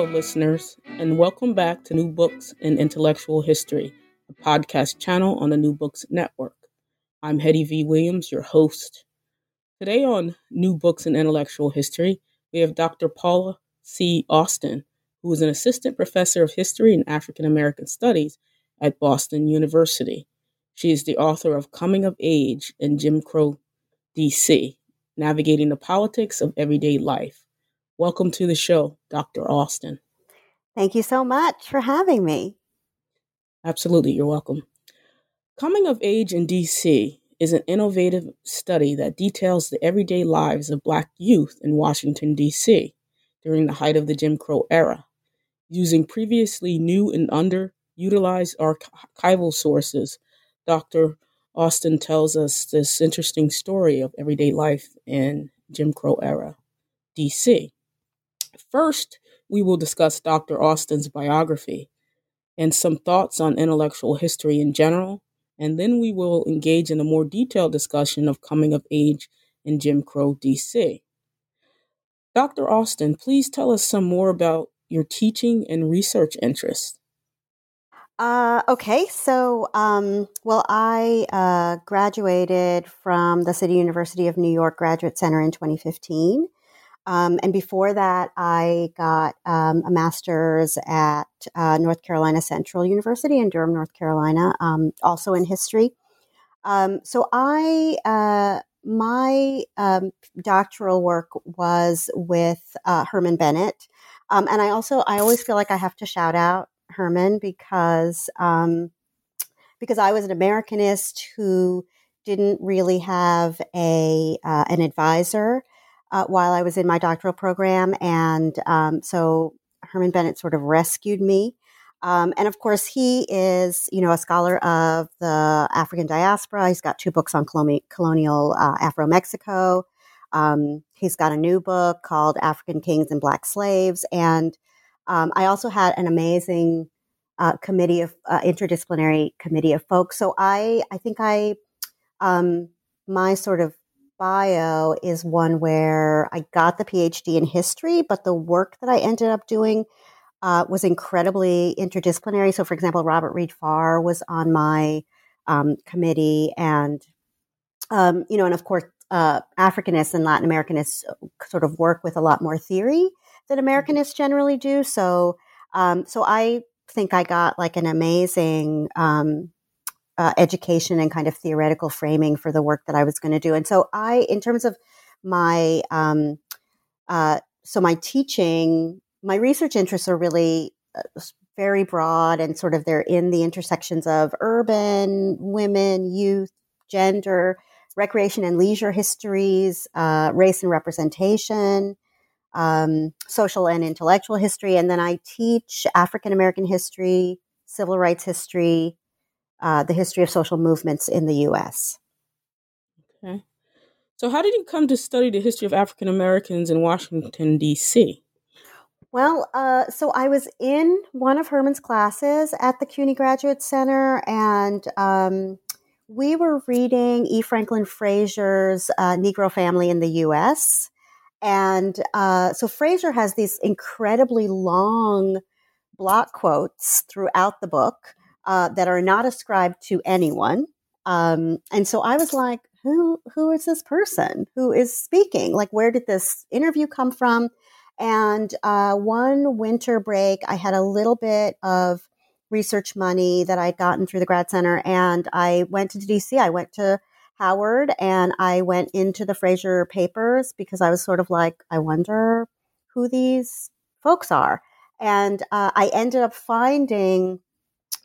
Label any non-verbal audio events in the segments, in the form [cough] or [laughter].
Hello, listeners, and welcome back to New Books in Intellectual History, a podcast channel on the New Books Network. I'm Hettie V. Williams, your host. Today on New Books in Intellectual History, we have Dr. Paula C. Austin, who is an assistant professor of history and African American studies at Boston University. She is the author of Coming of Age in Jim Crow, D.C., Navigating the Politics of Everyday Life. Welcome to the show, Dr. Austin. Thank you so much for having me. Absolutely, you're welcome. Coming of Age in DC is an innovative study that details the everyday lives of Black youth in Washington, D.C. during the height of the Jim Crow era, using previously new and underutilized archival sources. Dr. Austin tells us this interesting story of everyday life in Jim Crow era, D.C. First, we will discuss Dr. Austin's biography and some thoughts on intellectual history in general, and then we will engage in a more detailed discussion of coming of age in Jim Crow DC. Dr. Austin, please tell us some more about your teaching and research interests. Uh, okay, so um, well, I uh, graduated from the City University of New York Graduate Center in 2015. Um, and before that, I got um, a master's at uh, North Carolina Central University in Durham, North Carolina, um, also in history. Um, so I, uh, my um, doctoral work was with uh, Herman Bennett, um, and I also I always feel like I have to shout out Herman because because I was an Americanist who didn't really have a uh, an advisor uh, while I was in my doctoral program. And um, so Herman Bennett sort of rescued me. Um, and of course, he is, you know, a scholar of the African diaspora. He's got two books on colonial, colonial uh, Afro Mexico. Um, he's got a new book called African Kings and Black Slaves. And um, I also had an amazing uh, committee of uh, interdisciplinary committee of folks. So I, I think I, um, my sort of bio is one where I got the PhD in history, but the work that I ended up doing uh, was incredibly interdisciplinary. So, for example, Robert Reid-Pharr was on my um, committee, and um, you know, and of course, uh, Africanists and Latin Americanists sort of work with a lot more theory than mm-hmm. Americanists generally do. So, um, so I think I got like an amazing um, uh, education and kind of theoretical framing for the work that I was going to do. And so I, in terms of my, um, uh, so my teaching, my research interests are really uh, very broad and sort of they're in the intersections of urban, women, youth, gender, recreation and leisure histories, uh, race and representation, um, social and intellectual history. And then I teach African American history, civil rights history, uh, the history of social movements in the U.S. Okay. So, how did you come to study the history of African Americans in Washington, D.C.? Well, uh, so I was in one of Herman's classes at the CUNY Graduate Center, and um, we were reading E. Franklin Frazier's uh, Negro Family in the U.S. And uh, so Frazier has these incredibly long block quotes throughout the book uh, that are not ascribed to anyone. Um, and so I was like, who who is this person who is speaking? Like, where did this interview come from? And uh, one winter break, I had a little bit of research money that I'd gotten through the grad center, and I went to DC. I went to Howard, and I went into the Frazier papers because I was sort of like, I wonder who these folks are. And uh, I ended up finding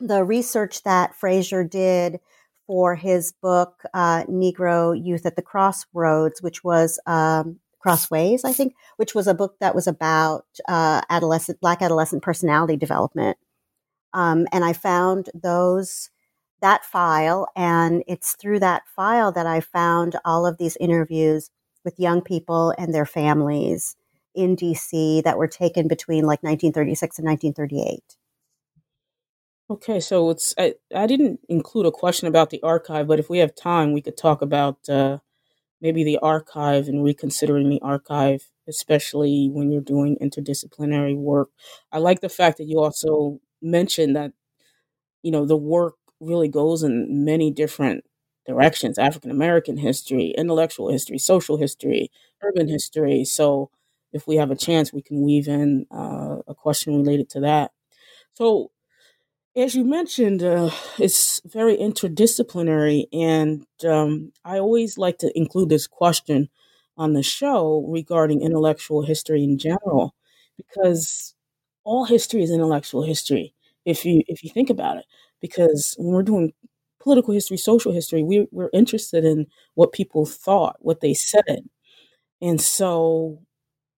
the research that Frazier did for his book uh, Negro Youth at the Crossroads, which was um, Crossways, I think, which was a book that was about uh, adolescent Black adolescent personality development. Um, and I found those that file, and it's through that file that I found all of these interviews with young people and their families in DC that were taken between like 1936 and 1938. Okay, so it's I, I didn't include a question about the archive, but if we have time, we could talk about uh, maybe the archive and reconsidering the archive, especially when you're doing interdisciplinary work. I like the fact that you also mentioned that, you know, the work really goes in many different directions African American history, intellectual history, social history, urban history. So, if we have a chance, we can weave in uh, a question related to that. So, as you mentioned, uh, it's very interdisciplinary, and um, I always like to include this question on the show regarding intellectual history in general, because all history is intellectual history. If you if you think about it, because when we're doing political history, social history, we, we're interested in what people thought, what they said, and so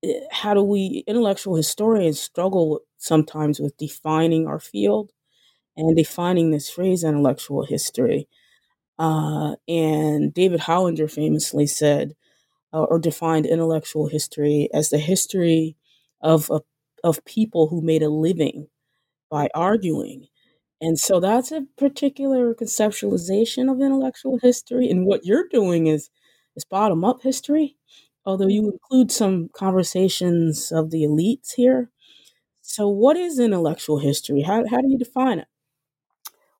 eh, how do we intellectual historians struggle sometimes with defining our field and defining this phrase intellectual history. Uh, and David Hollinger famously said, uh, or defined intellectual history as the history of, of, of people who made a living by arguing. And so that's a particular conceptualization of intellectual history. And what you're doing is, is bottom up history, although you include some conversations of the elites here. So, what is intellectual history? How, how do you define it?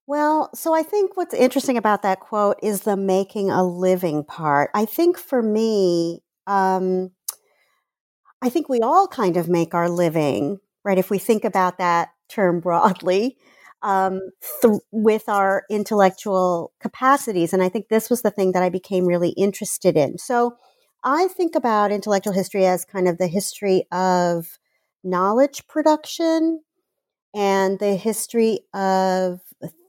Well, so I think what's interesting about that quote is the making a living part. I think for me, um, I think we all kind of make our living, right? If we think about that term [laughs] broadly, um, th- with our intellectual capacities. And I think this was the thing that I became really interested in. So I think about intellectual history as kind of the history of knowledge production and the history of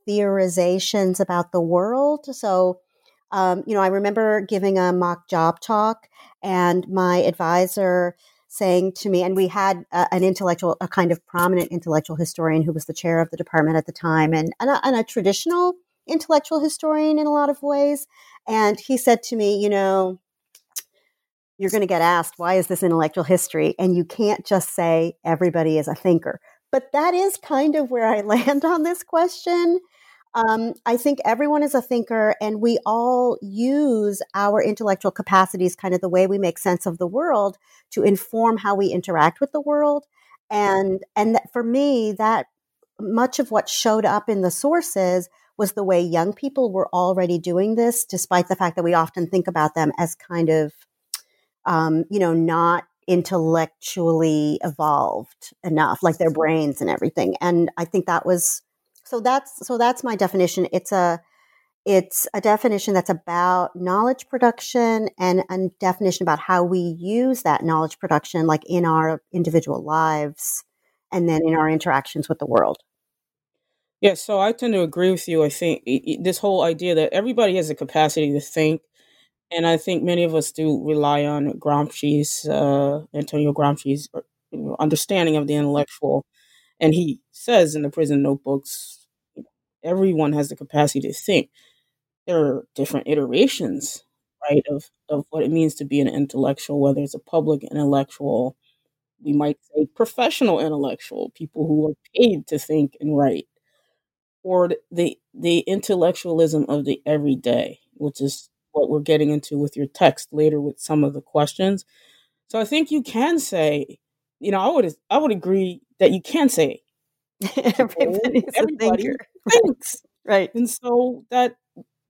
theorizations about the world. So, um, you know, I remember giving a mock job talk, and my advisor saying to me, and we had an intellectual, a kind of prominent intellectual historian who was the chair of the department at the time, and, and, a, and a traditional intellectual historian in a lot of ways. And he said to me, you know, you're going to get asked, why is this intellectual history? And you can't just say everybody is a thinker. But that is kind of where I [laughs] land on this question. Um, I think everyone is a thinker, and we all use our intellectual capacities, kind of the way we make sense of the world, to inform how we interact with the world. And and for me, that much of what showed up in the sources was the way young people were already doing this, despite the fact that we often think about them as kind of, um, you know, not intellectually evolved enough, like their brains and everything. And I think that was so that's so that's my definition. It's a it's a definition that's about knowledge production and a definition about how we use that knowledge production like in our individual lives and then in our interactions with the world. Yeah, so I tend to agree with you. I think this whole idea that everybody has a capacity to think, and I think many of us do rely on Gramsci's, uh, Antonio Gramsci's uh, understanding of the intellectual. And he says in the prison notebooks, everyone has the capacity to think. There are different iterations, right, of, of what it means to be an intellectual, whether it's a public intellectual, we might say professional intellectual, people who are paid to think and write, or the the intellectualism of the everyday, which is what we're getting into with your text later with some of the questions. So I think you can say, you know, I would I would agree that you can say [laughs] everybody [laughs] thinks. right. And so that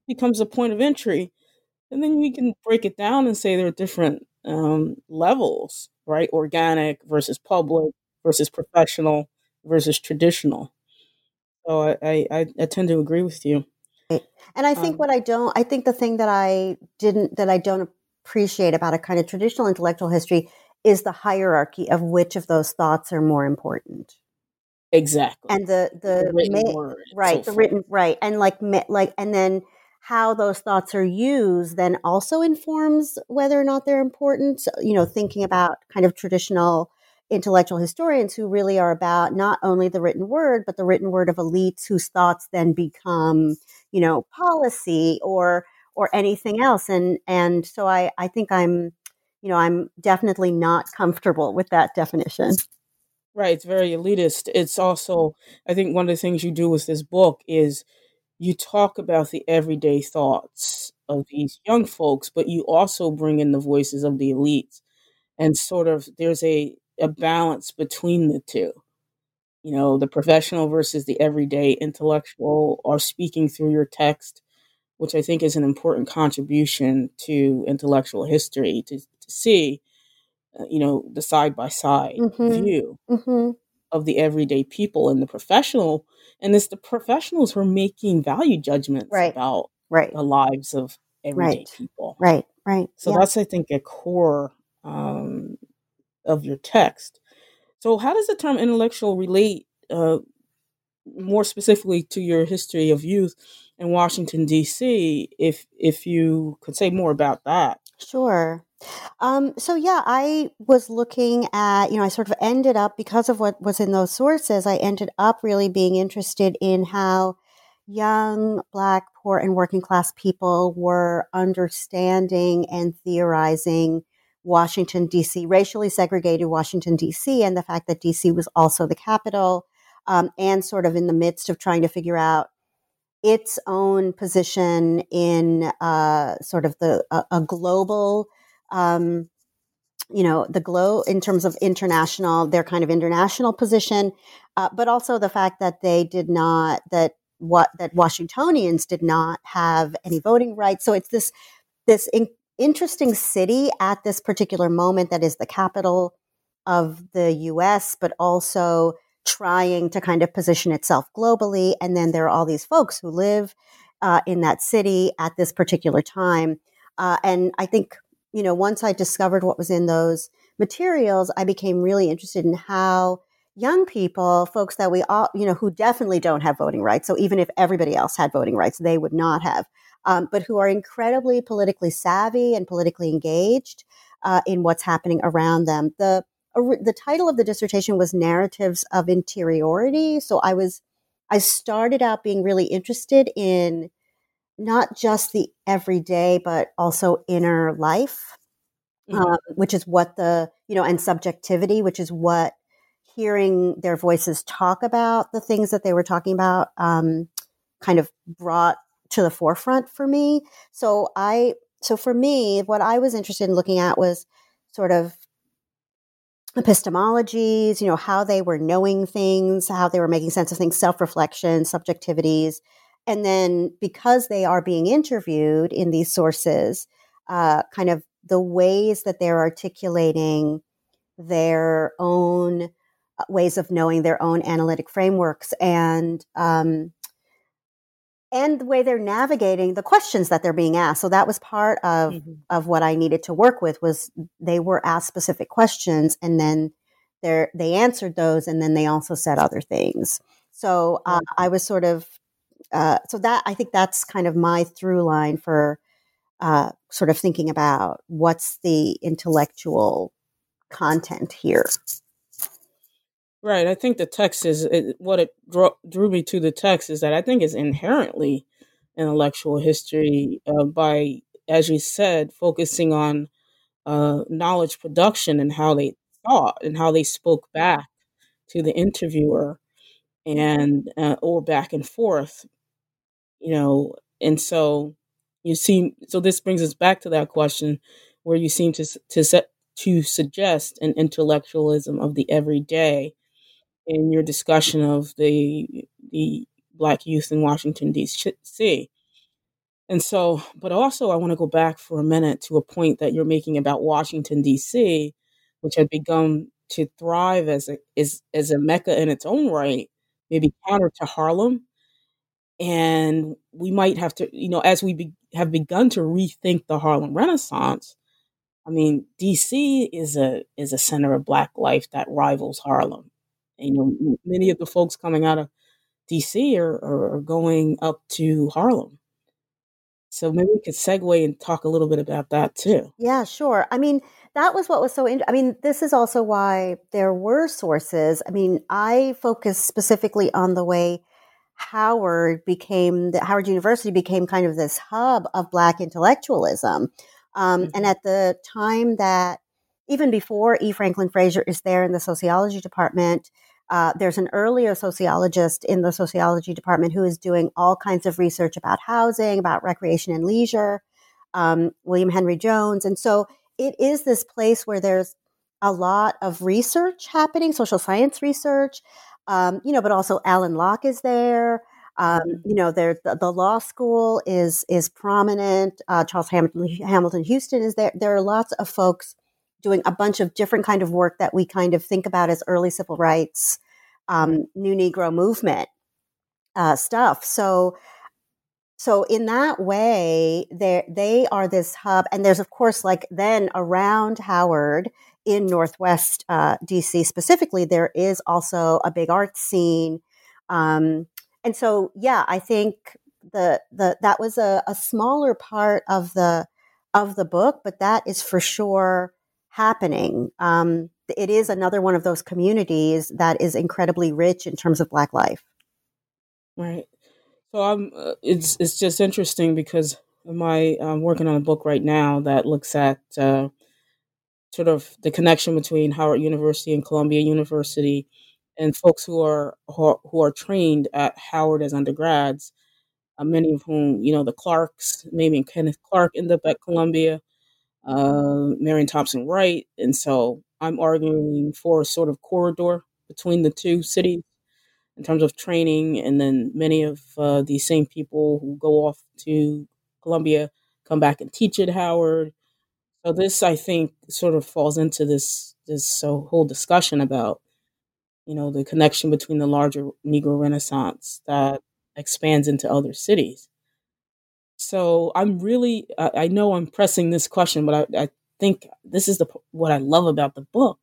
becomes a point of entry. And then we can break it down and say there are different um, levels, right? Organic versus public versus professional versus traditional. So I, I, I tend to agree with you. And I think um, what I don't, I think the thing that I didn't, that I don't appreciate about a kind of traditional intellectual history is the hierarchy of which of those thoughts are more important. Exactly. And the the, the written ma- word, right, so the written right, and like like and then how those thoughts are used then also informs whether or not they're important. So, you know, thinking about kind of traditional intellectual historians who really are about not only the written word but the written word of elites whose thoughts then become, you know, policy or or anything else. And and so I I think I'm you know, I'm definitely not comfortable with that definition. Right, it's very elitist. It's mm. also, I think, one of the things you do with this book is you talk about the everyday thoughts of these young folks, but you also bring in the voices of the elites. And sort of there's a, a balance between the two. You know, the professional versus the everyday intellectual are speaking through your text, which I think is an important contribution to intellectual history to, to see, uh, you know, the side by side view Mm-hmm. of the everyday people and the professional. And it's the professionals who are making value judgments Right. about Right. the lives of everyday Right. people. Right. Right. So yeah. that's, I think, a core um, of your text. So, how does the term intellectual relate uh, more specifically to your history of youth in Washington D.C.? If if you could say more about that. Sure. Um, so yeah, I was looking at, you know, I sort of ended up because of what was in those sources, I ended up really being interested in how young black, poor and working class people were understanding and theorizing Washington DC, racially segregated Washington DC and the fact that DC was also the capital um, and sort of in the midst of trying to figure out its own position in uh, sort of the a, a global, um, you know, the glow in terms of international, their kind of international position, uh, but also the fact that they did not that what that Washingtonians did not have any voting rights. So it's this this in, interesting city at this particular moment that is the capital of the U.S., but also trying to kind of position itself globally. And then there are all these folks who live uh, in that city at this particular time. Uh, and I think, you know, once I discovered what was in those materials, I became really interested in how young people, folks that we all, you know, who definitely don't have voting rights. So even if everybody else had voting rights, they would not have, um, but who are incredibly politically savvy and politically engaged uh, in what's happening around them. The the title of the dissertation was narratives of interiority so i was i started out being really interested in not just the everyday but also inner life mm-hmm. um, which is what the you know and subjectivity which is what hearing their voices talk about the things that they were talking about um, kind of brought to the forefront for me so i so for me what i was interested in looking at was sort of epistemologies, you know, how they were knowing things, how they were making sense of things, self reflection, subjectivities. And then because they are being interviewed in these sources, uh, kind of the ways that they're articulating their own uh, ways of knowing their own analytic frameworks and um, and the way they're navigating the questions that they're being asked. So that was part of mm-hmm. of what I needed to work with was they were asked specific questions and then they they answered those and then they also said other things. So uh, I was sort of uh, so that I think that's kind of my through line for uh, sort of thinking about what's the intellectual content here. Right. I think the text is it, what it drew, drew me to the text is that I think is inherently intellectual history uh, by, as you said, focusing on uh, knowledge production and how they thought and how they spoke back to the interviewer and uh, or back and forth, you know. And so you seem so this brings us back to that question where you seem to to set to suggest an intellectualism of the everyday in your discussion of the the black youth in Washington D.C. And so, but also I want to go back for a minute to a point that you're making about Washington D.C., which had begun to thrive as a as, as a mecca in its own right, maybe counter to Harlem. And we might have to, you know, as we be, have begun to rethink the Harlem Renaissance. I mean, D.C. is a is a center of Black life that rivals Harlem you know, many of the folks coming out of DC are, are going up to Harlem. So maybe we could segue and talk a little bit about that too. Yeah, sure. I mean, that was what was so interesting. I mean, this is also why there were sources. I mean, I focus specifically on the way Howard became, the Howard University became kind of this hub of Black intellectualism. Um, mm-hmm. And at the time that, even before E. Franklin Frazier is there in the sociology department, uh, there's an earlier sociologist in the sociology department who is doing all kinds of research about housing, about recreation and leisure. um, William Henry Jones. And so it is this place where there's a lot of research happening, social science research, um, you know, but also Alain Locke is there. Um, mm-hmm. you know, there the, the, law school is is prominent. Uh, Charles Hamilton, Hamilton Houston is there. There are lots of folks doing a bunch of different kind of work that we kind of think about as early civil rights, um, New Negro movement uh, stuff. So so in that way, they they are this hub, and there's of course like then around Howard in Northwest uh, DC specifically, there is also a big art scene, um, and so yeah, I think the the that was a, a smaller part of the of the book, but that is for sure happening. Um, it is another one of those communities that is incredibly rich in terms of Black life. Right. So I'm. Uh, it's it's just interesting because my I'm working on a book right now that looks at uh, sort of the connection between Howard University and Columbia University, and folks who are who are, who are trained at Howard as undergrads. Uh, many of whom, you know, the Clarks, maybe Kenneth Clark, end up at Columbia, uh, Marion Thompson Wright, and so I'm arguing for a sort of corridor between the two cities in terms of training. And then many of uh, these same people who go off to Columbia come back and teach at Howard. So this, I think, sort of falls into this this uh, whole discussion about, you know, the connection between the larger Negro Renaissance that expands into other cities. So I'm really, I, I know I'm pressing this question, but I, I think this is the what I love about the book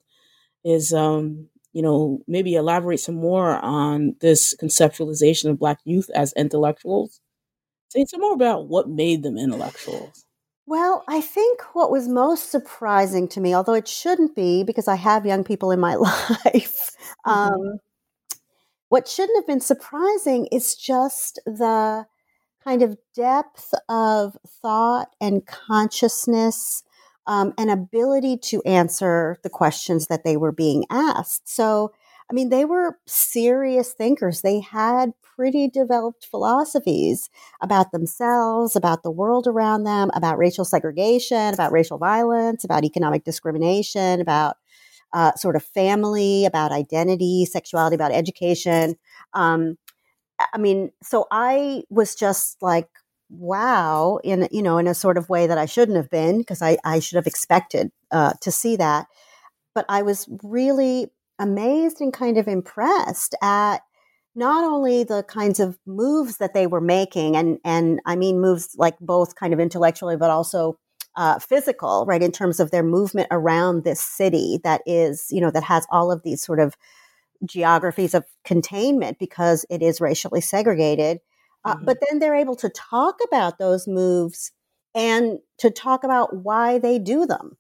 is um, you know, maybe elaborate some more on this conceptualization of Black youth as intellectuals. Say some more about what made them intellectuals. Well, I think what was most surprising to me, although it shouldn't be because I have young people in my [laughs] life, mm-hmm. um, what shouldn't have been surprising is just the kind of depth of thought and consciousness um, an ability to answer the questions that they were being asked. So, I mean, they were serious thinkers. They had pretty developed philosophies about themselves, about the world around them, about racial segregation, about racial violence, about economic discrimination, about uh, sort of family, about identity, sexuality, about education. Um, I mean, so I was just like wow in you know in a sort of way that I shouldn't have been because I, I should have expected uh, to see that. But I was really amazed and kind of impressed at not only the kinds of moves that they were making and and I mean moves like both kind of intellectually but also uh, physical right in terms of their movement around this city that is you know that has all of these sort of geographies of containment because it is racially segregated uh, mm-hmm. But then they're able to talk about those moves and to talk about why they do them.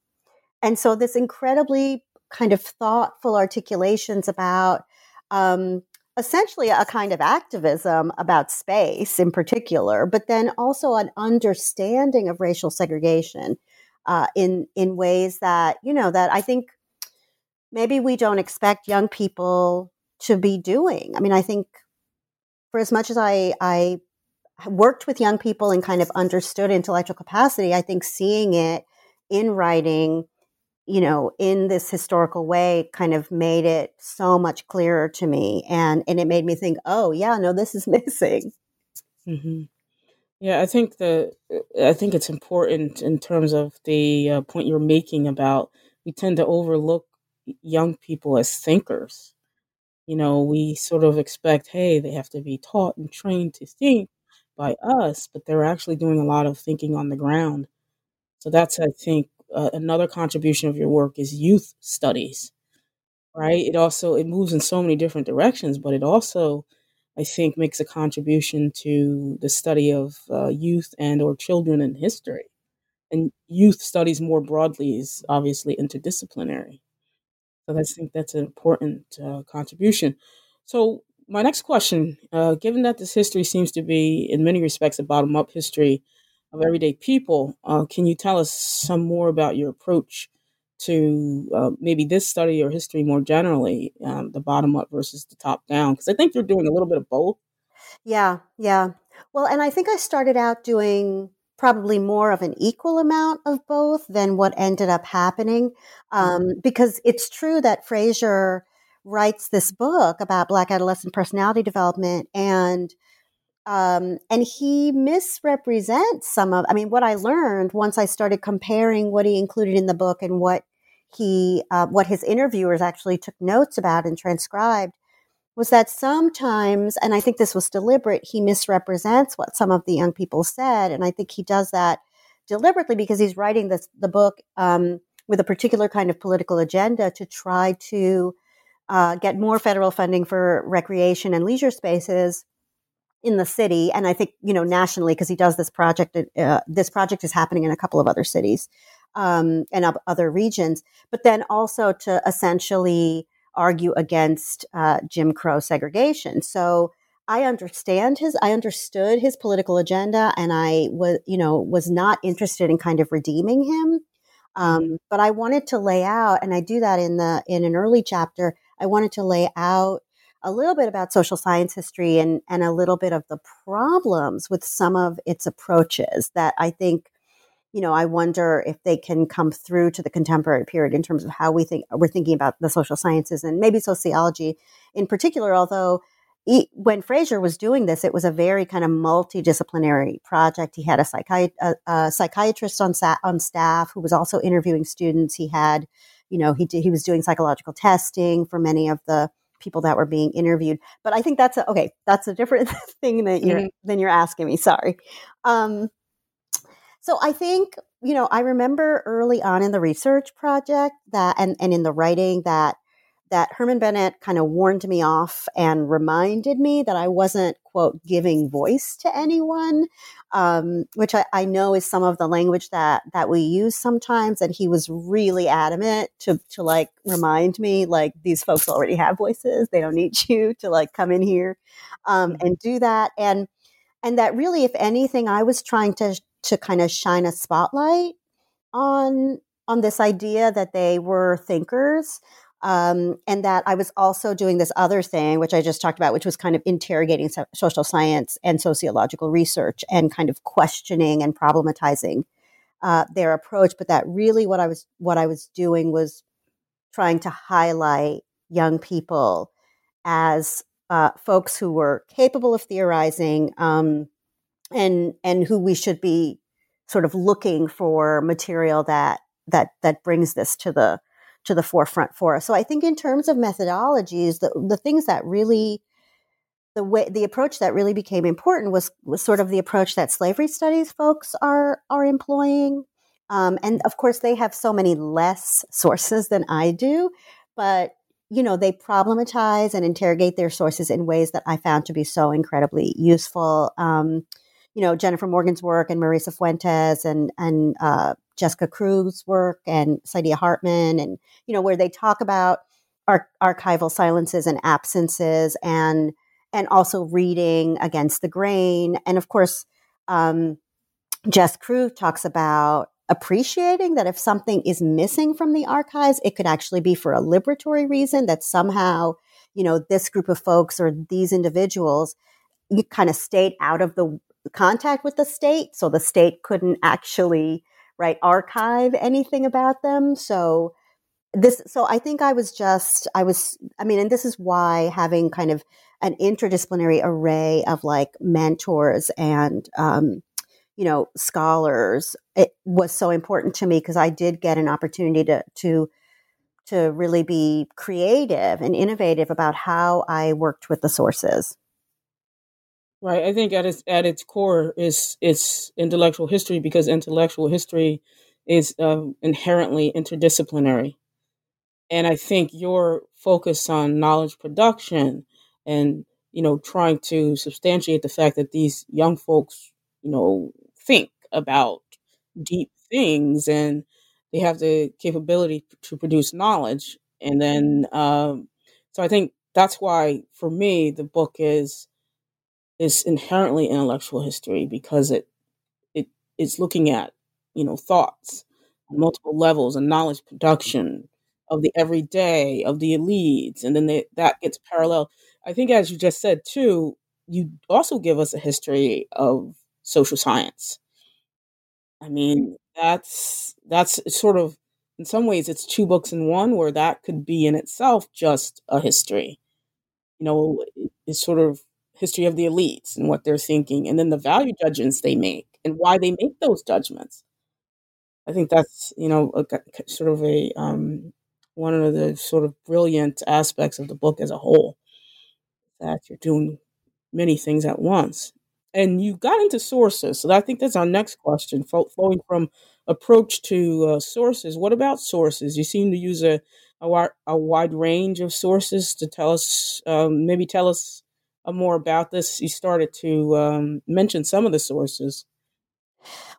And so this incredibly kind of thoughtful articulations about um, essentially a kind of activism about space in particular, but then also an understanding of racial segregation uh, in in ways that you know that I think maybe we don't expect young people to be doing. I mean, I think for as much as I, I worked with young people and kind of understood intellectual capacity, I think seeing it in writing, you know, in this historical way kind of made it so much clearer to me. And, and it made me think, oh, yeah, no, this is [laughs] missing. Mm-hmm. Yeah, I think the I think it's important in terms of the uh, point you're making about we tend to overlook young people as thinkers you know, we sort of expect, hey, they have to be taught and trained to think by us, but they're actually doing a lot of thinking on the ground. So that's, I think, uh, another contribution of your work is youth studies, right? It also it moves in so many different directions, but it also, I think, makes a contribution to the study of uh, youth and or children in history. And youth studies more broadly is obviously interdisciplinary. So I think that's an important uh, contribution. So my next question, uh, given that this history seems to be, in many respects, a bottom-up history of everyday people, uh, can you tell us some more about your approach to uh, maybe this study or history more generally, um, the bottom-up versus the top-down? Because I think you're doing a little bit of both. Yeah, yeah. Well, and I think I started out doing probably more of an equal amount of both than what ended up happening. Um, because it's true that Frazier writes this book about Black adolescent personality development and um, and he misrepresents some of i mean what i learned once i started comparing what he included in the book and what he uh, what his interviewers actually took notes about and transcribed was that sometimes and i think this was deliberate he misrepresents what some of the young people said and i think he does that deliberately because he's writing this the book um, with a particular kind of political agenda to try to uh, get more federal funding for recreation and leisure spaces in the city, and I think you know nationally because he does this project. Uh, this project is happening in a couple of other cities um, and other regions, but then also to essentially argue against uh, Jim Crow segregation. So I understand his, I understood his political agenda, and I was, you know, was not interested in kind of redeeming him. Um, but I wanted to lay out, and I do that in the in an early chapter. I wanted to lay out a little bit about social science history and, and a little bit of the problems with some of its approaches that I think, you know, I wonder if they can come through to the contemporary period in terms of how we think we're thinking about the social sciences and maybe sociology in particular, although he, when Frazier was doing this, it was a very kind of multidisciplinary project. He had a, psychiat- a, a psychiatrist on, sa- on staff who was also interviewing students. He had, you know, he did, he was doing psychological testing for many of the people that were being interviewed. But I think that's a, okay. That's a different [laughs] thing that you're mm-hmm. than you're asking me. Sorry. Um, so I think you know I remember early on in the research project that and and in the writing that that Herman Bennett kind of warned me off and reminded me that I wasn't, quote, giving voice to anyone, um, which I, I, know is some of the language that, that we use sometimes. And he was really adamant to, to like remind me, like, these folks already have voices. They don't need you to like come in here um, mm-hmm. and do that. And, and that really, if anything, I was trying to, to kind of shine a spotlight on on this idea that they were thinkers um, and that I was also doing this other thing, which I just talked about, which was kind of interrogating so- social science and sociological research and kind of questioning and problematizing uh, their approach. But that really what I was what I was doing was trying to highlight young people as uh, folks who were capable of theorizing um, and and who we should be sort of looking for material that that that brings this to the to the forefront for us. So I think in terms of methodologies, the, the things that really the way the approach that really became important was was sort of the approach that slavery studies folks are are employing. Um, and of course, they have so many less sources than I do, but you know they problematize and interrogate their sources in ways that I found to be so incredibly useful. Um, you know Jennifer Morgan's work and Marisa Fuentes and and uh, Jessica Krug's work and Saidiya Hartman, and you know where they talk about ar- archival silences and absences, and and also reading against the grain, and of course, um, Jess Krug talks about appreciating that if something is missing from the archives, it could actually be for a liberatory reason that somehow you know this group of folks or these individuals you kind of stayed out of the contact with the state, so the state couldn't actually right archive anything about them. So this, so I think I was just, I was, I mean, and this is why having kind of an interdisciplinary array of like mentors and, um, you know, scholars, it was so important to me because I did get an opportunity to, to, to really be creative and innovative about how I worked with the sources. Right. I think at its at its core is it's intellectual history because intellectual history is uh, inherently interdisciplinary, and I think your focus on knowledge production and you know trying to substantiate the fact that these young folks you know think about deep things and they have the capability to produce knowledge, and then um, so I think that's why for me the book is is inherently intellectual history because it it is looking at you know thoughts multiple levels and knowledge production of the everyday of the elites and then they, that gets parallel i think as you just said too you also give us a history of social science I mean, that's that's sort of in some ways it's two books in one where that could be in itself just a history. You know, it's sort of history of the elites and what they're thinking and then the value judgments they make and why they make those judgments. I think that's, you know, a, sort of a um, one of the sort of brilliant aspects of the book as a whole that you're doing many things at once and you got into sources. So I think that's our next question, flowing from approach to uh, sources. What about sources? You seem to use a, a, wide range of sources to tell us, um, maybe tell us more about this. You started to um, mention some of the sources.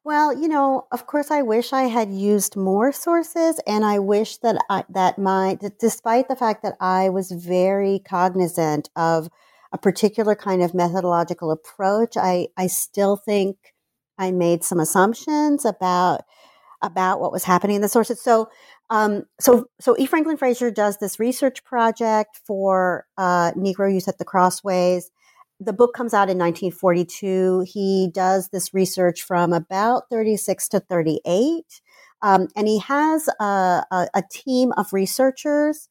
Well, you know, of course, I wish I had used more sources, and I wish that I, that my, despite the fact that I was very cognizant of a particular kind of methodological approach. I, I still think I made some assumptions about about what was happening in the sources. So, um, so, so E. Franklin Frazier does this research project for uh, Negro youth at the Crossways. The book comes out in 1942. He does this research from about 36 to 38. Um, and he has a, a, a team of researchers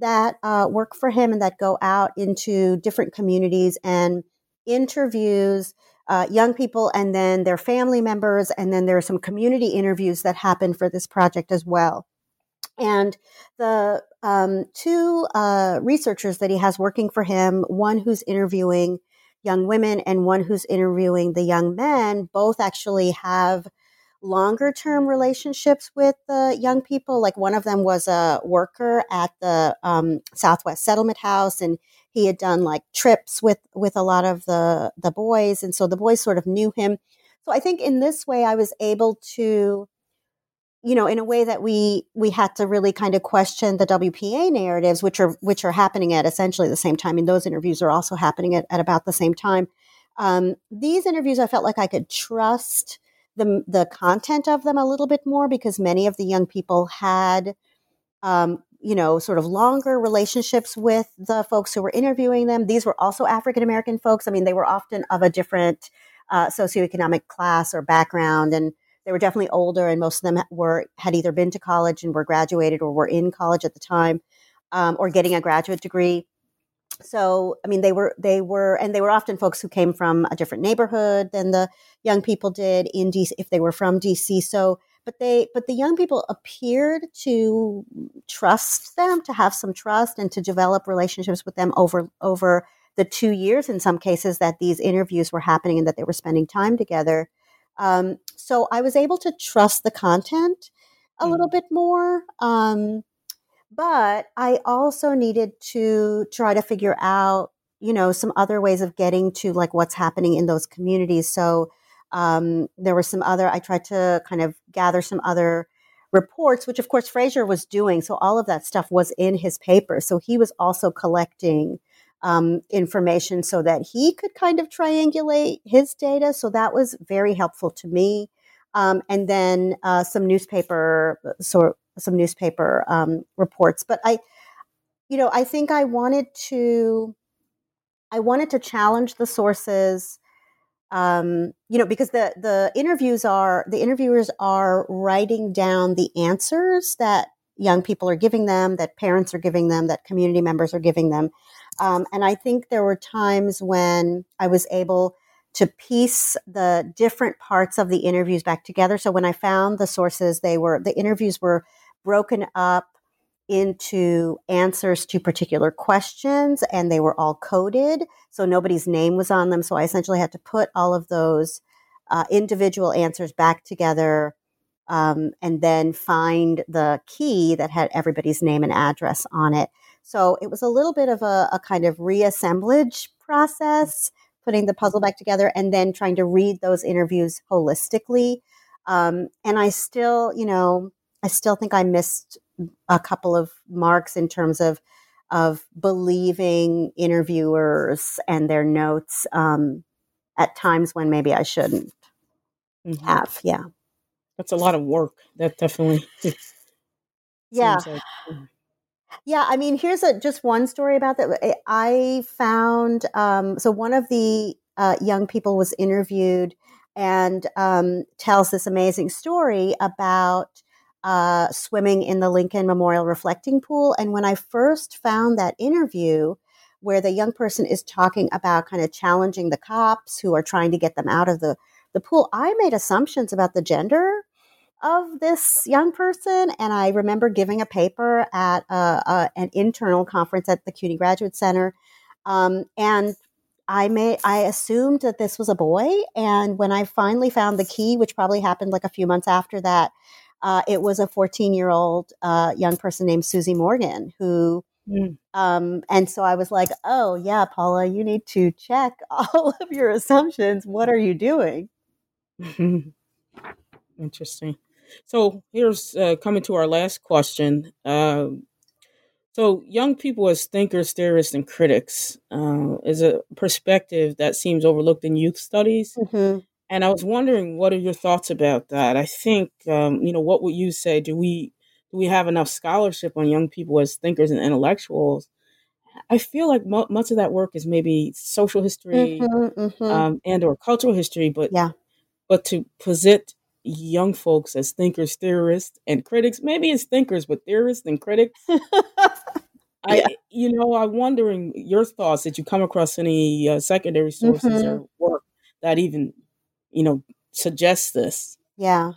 that uh, work for him and that go out into different communities and interviews uh, young people and then their family members. And then there are some community interviews that happen for this project as well. And the um, two uh, researchers that he has working for him, one who's interviewing young women and one who's interviewing the young men, both actually have longer term relationships with the young people. Like one of them was a worker at the um, Southwest Settlement House, and he had done like trips with with a lot of the the boys, and so the boys sort of knew him. So I think in this way, I was able to, you know, in a way that we we had to really kind of question the WPA narratives, which are which are happening at essentially the same time, and those interviews are also happening at, at about the same time. Um, these interviews, I felt like I could trust the the content of them a little bit more because many of the young people had um, you know sort of longer relationships with the folks who were interviewing them these were also african american folks i mean they were often of a different uh, socioeconomic class or background and they were definitely older and most of them were had either been to college and were graduated or were in college at the time um, or getting a graduate degree. So i mean they were they were and they were often folks who came from a different neighborhood than the young people did in dc if they were from dc so but they but the young people appeared to trust them to have some trust and to develop relationships with them over over the two years in some cases that these interviews were happening and that they were spending time together um, so i was able to trust the content a mm-hmm. little bit more um, but I also needed to try to figure out, you know, some other ways of getting to like what's happening in those communities. So um, there were some other, I tried to kind of gather some other reports, which of course Frazier was doing. So all of that stuff was in his paper. So he was also collecting um, information so that he could kind of triangulate his data. So that was very helpful to me. Um, and then uh, some newspaper sort some newspaper um, reports. But I, you know, I think I wanted to, I wanted to challenge the sources. Um, you know, because the the interviews are the interviewers are writing down the answers that young people are giving them, that parents are giving them, that community members are giving them. Um, and I think there were times when I was able to piece the different parts of the interviews back together. So when I found the sources, they were the interviews were broken up into answers to particular questions and they were all coded. So nobody's name was on them. So I essentially had to put all of those uh, individual answers back together um, and then find the key that had everybody's name and address on it. So it was a little bit of a, a kind of reassemblage process, putting the puzzle back together and then trying to read those interviews holistically. Um, and I still, you know, I still think I missed a couple of marks in terms of of believing interviewers and their notes um, at times when maybe I shouldn't mm-hmm. have. Yeah, that's a lot of work. That definitely. [laughs] yeah. Like. Yeah, I mean, here's a just one story about that. I found um, so one of the uh, young people was interviewed and um, tells this amazing story about uh, swimming in the Lincoln Memorial Reflecting Pool. And when I first found that interview, where the young person is talking about kind of challenging the cops who are trying to get them out of the, the pool, I made assumptions about the gender of this young person. And I remember giving a paper at a, a, an internal conference at the CUNY Graduate Center. Um, and I may I assumed that this was a boy, and when I finally found the key, which probably happened like a few months after that, uh, it was a 14 year old uh, young person named Susie Morgan who. Mm. Um, and so I was like, "Oh yeah, Paula, you need to check [laughs] all of your assumptions. What are you doing?" [laughs] Interesting. So here's uh, coming to our last question. Uh, so, young people as thinkers, theorists, and critics uh, is a perspective that seems overlooked in youth studies. Mm-hmm. And I was wondering, what are your thoughts about that? I think, um, you know, what would you say? Do we do we have enough scholarship on young people as thinkers and intellectuals? I feel like mo- much of that work is maybe social history mm-hmm, mm-hmm. Um, and or cultural history, but yeah, but to posit young folks as thinkers, theorists, and critics, maybe as thinkers, but theorists and critics. [laughs] I, yeah. you know, I'm wondering your thoughts. Did you come across any uh, secondary sources mm-hmm. or work that even, you know, suggests this? Yeah.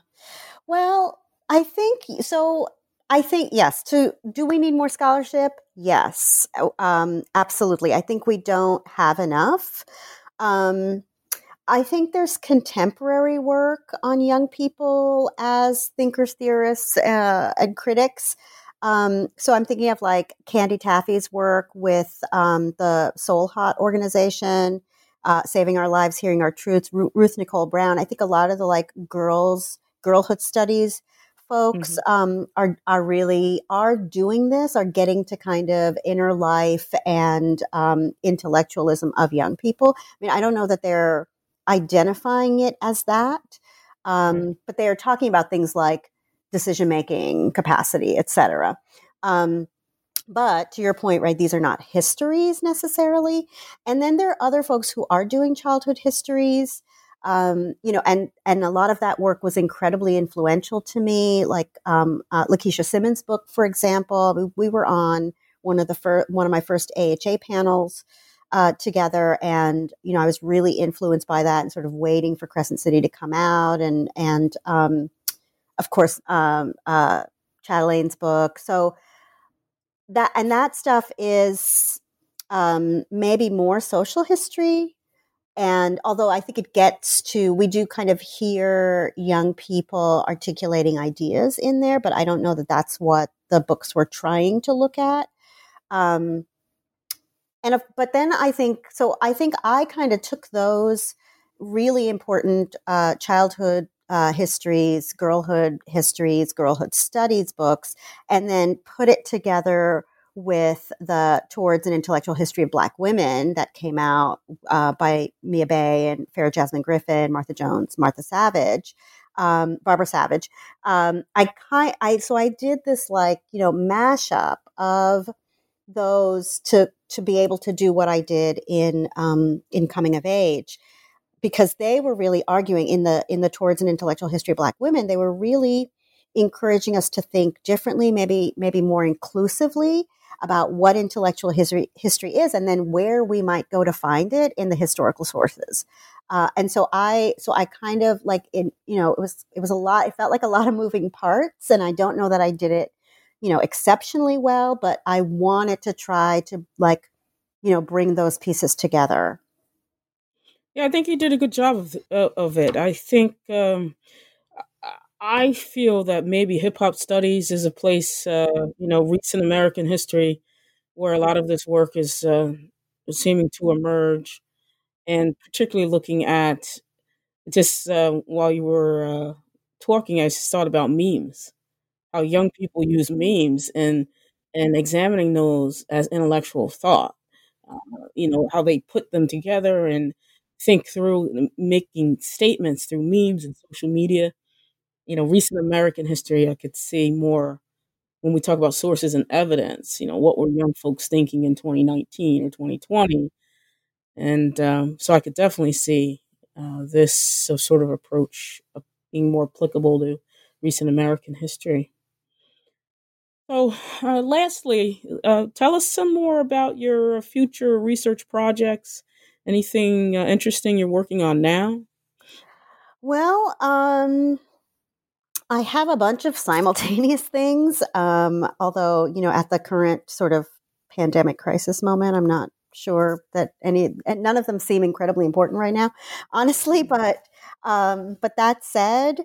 Well, I think so. I think yes. To do we need more scholarship? Yes, um, absolutely. I think we don't have enough. Um, I think there's contemporary work on young people as thinkers, theorists, uh, and critics. Um, so I'm thinking of like Candy Taaffe's work with um, the SOLHOT organization, uh, Saving Our Lives, Hearing Our Truths, Ru- Ruth Nicole Brown. I think a lot of the like girls, girlhood studies folks mm-hmm. um, are are really are doing this, are getting to kind of inner life and um, intellectualism of young people. I mean, I don't know that they're identifying it as that. Um, mm-hmm. But they are talking about things like decision making capacity, etc. Um, but to your point, right, these are not histories necessarily. And then there are other folks who are doing childhood histories. Um, you know, and and a lot of that work was incredibly influential to me. Like um, uh, LaKisha Simmons' book, for example, we, we were on one of the fir- one of my first AHA panels uh, together, and you know I was really influenced by that and sort of waiting for Crescent City to come out, and and um, of course um, uh, Chatelain's book. So that and that stuff is um, maybe more social history. And although I think it gets to, we do kind of hear young people articulating ideas in there, but I don't know that that's what the books were trying to look at. Um, and if, but then I think so. I think I kind of took those really important uh, childhood uh, histories, girlhood histories, girlhood studies books, and then put it together with the Towards an Intellectual History of Black Women that came out uh, by Mia Bay and Farah Jasmine Griffin, Martha Jones, Martha Savage, um, Barbara Savage. Um, I kind, I so I did this like you know mashup of those to to be able to do what I did in um, in coming of age, because they were really arguing in the in the towards an intellectual history of Black women. They were really encouraging us to think differently, maybe maybe more inclusively about what intellectual history history is, and then where we might go to find it in the historical sources. Uh, and so I so I kind of like in you know it was it was a lot. It felt like a lot of moving parts, and I don't know that I did it you know, exceptionally well, but I wanted to try to like, you know, bring those pieces together. Yeah, I think you did a good job of uh, of it. I think um, I feel that maybe hip hop studies is a place, uh, you know, recent American history, where a lot of this work is uh, seeming to emerge, and particularly looking at just uh, while you were uh, talking, I just thought about memes how young people use memes and and examining those as intellectual thought. Uh, you know how they put them together and think through making statements through memes and social media. You know, recent American history, I could see more when we talk about sources and evidence. You know, what were young folks thinking in 2019 or 2020? And um, so I could definitely see uh, this sort of approach being more applicable to recent American history. So, uh, lastly, uh, tell us some more about your future research projects. Anything uh, interesting you're working on now? Well, um, I have a bunch of [laughs] simultaneous things. Um, although, you know, at the current sort of pandemic crisis moment, I'm not sure that any, and none of them seem incredibly important right now, honestly. Mm-hmm. But, um, but that said,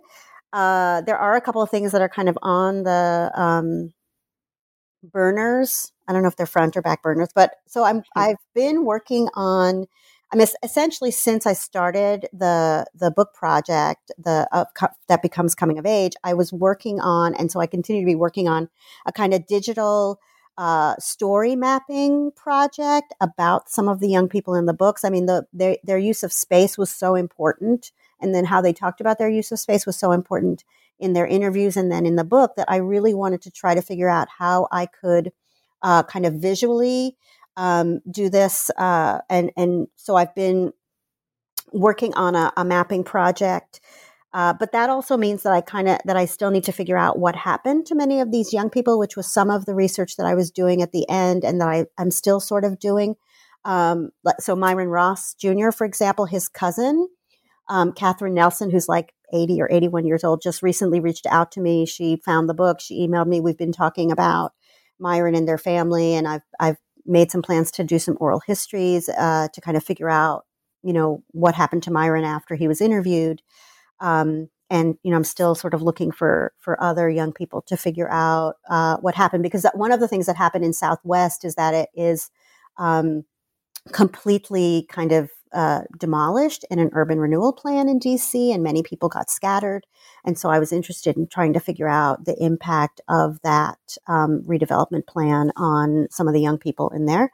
uh, there are a couple of things that are kind of on the um, burners. I don't know if they're front or back burners, but so I'm I've been working on. I mean, essentially since I started the the book project, the uh, that becomes coming of age, I was working on, and so I continue to be working on a kind of digital uh, story mapping project about some of the young people in the books. I mean, the their their use of space was so important, and then how they talked about their use of space was so important in their interviews and then in the book that I really wanted to try to figure out how I could uh, kind of visually um, do this. Uh, and, and so I've been working on a, a mapping project. Uh, but that also means that I kind of that I still need to figure out what happened to many of these young people, which was some of the research that I was doing at the end, and that I, I'm still sort of doing. Um, so Myron Ross Jr., for example, his cousin, um, Catherine Nelson, who's like 80 or 81 years old, just recently reached out to me. She found the book. She emailed me. We've been talking about Myron and their family, and I've I've made some plans to do some oral histories uh, to kind of figure out, you know, what happened to Myron after he was interviewed. Um, and you know, I'm still sort of looking for for other young people to figure out uh, what happened because one of the things that happened in Southwest is that it is um, completely kind of uh, demolished in an urban renewal plan in DC, and many people got scattered. And so I was interested in trying to figure out the impact of that um, redevelopment plan on some of the young people in there.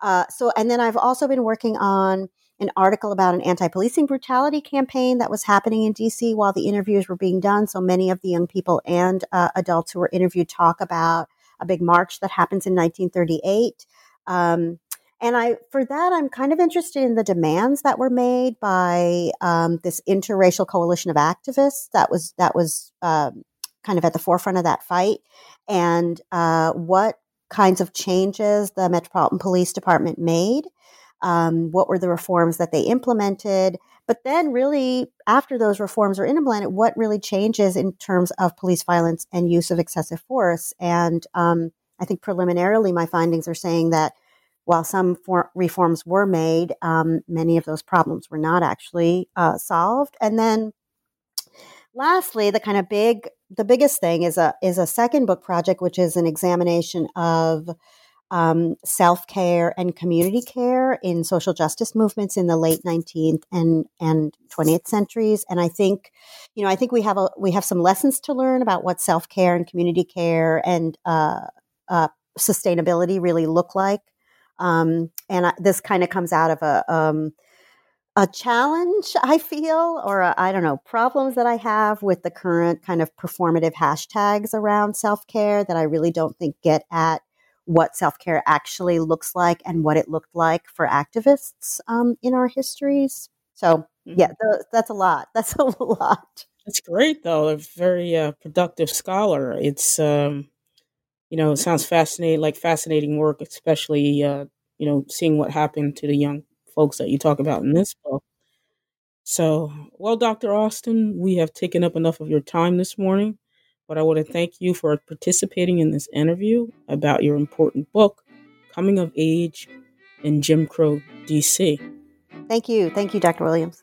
Uh, so, and then I've also been working on an article about an anti-policing brutality campaign that was happening in DC while the interviews were being done. So many of the young people and uh, adults who were interviewed talk about a big march that happens in 1938. Um, and I, for that, I'm kind of interested in the demands that were made by um, this interracial coalition of activists that was that was um, kind of at the forefront of that fight, and uh, what kinds of changes the Metropolitan Police Department made. Um, what were the reforms that they implemented? But then, really, after those reforms are implemented, what really changes in terms of police violence and use of excessive force? And um, I think preliminarily, my findings are saying that while some for- reforms were made, um, many of those problems were not actually uh, solved. And then, lastly, the kind of big, the biggest thing is a is a second book project, which is an examination of um, self care and community care in social justice movements in the late 19th and and 20th centuries. And I think, you know, I think we have a we have some lessons to learn about what self care and community care and uh, uh, sustainability really look like um, and I, this kind of comes out of a, um, a challenge I feel, or I don't know, problems that I have with the current kind of performative hashtags around self care that I really don't think get at what self care actually looks like and what it looked like for activists um, in our histories. So, yeah, mm-hmm. th- that's a lot. [laughs] That's a lot. That's great, though. A very uh, productive scholar. It's um, you know, it sounds fascinating, like fascinating work, especially, uh, you know, seeing what happened to the young folks that you talk about in this book. So, well, Dr. Austin, we have taken up enough of your time this morning, but I want to thank you for participating in this interview about your important book, Coming of Age in Jim Crow, D.C. Thank you. Thank you, Dr. Williams.